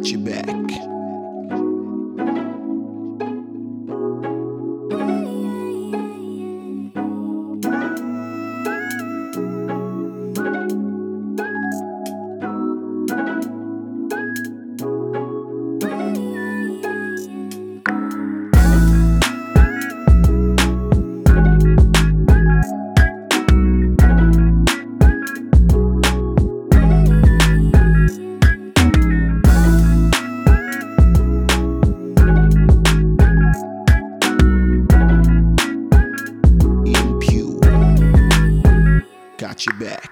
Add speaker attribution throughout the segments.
Speaker 1: got your back. Got your back.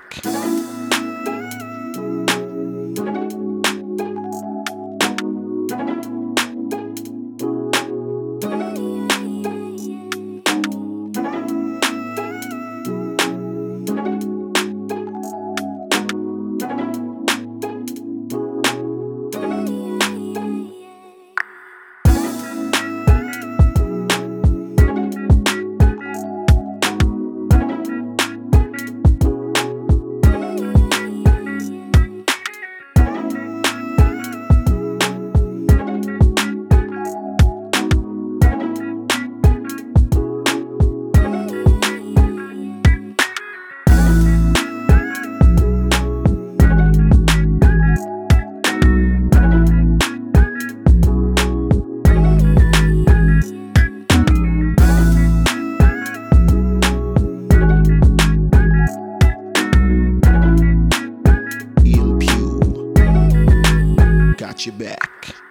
Speaker 1: Got your back.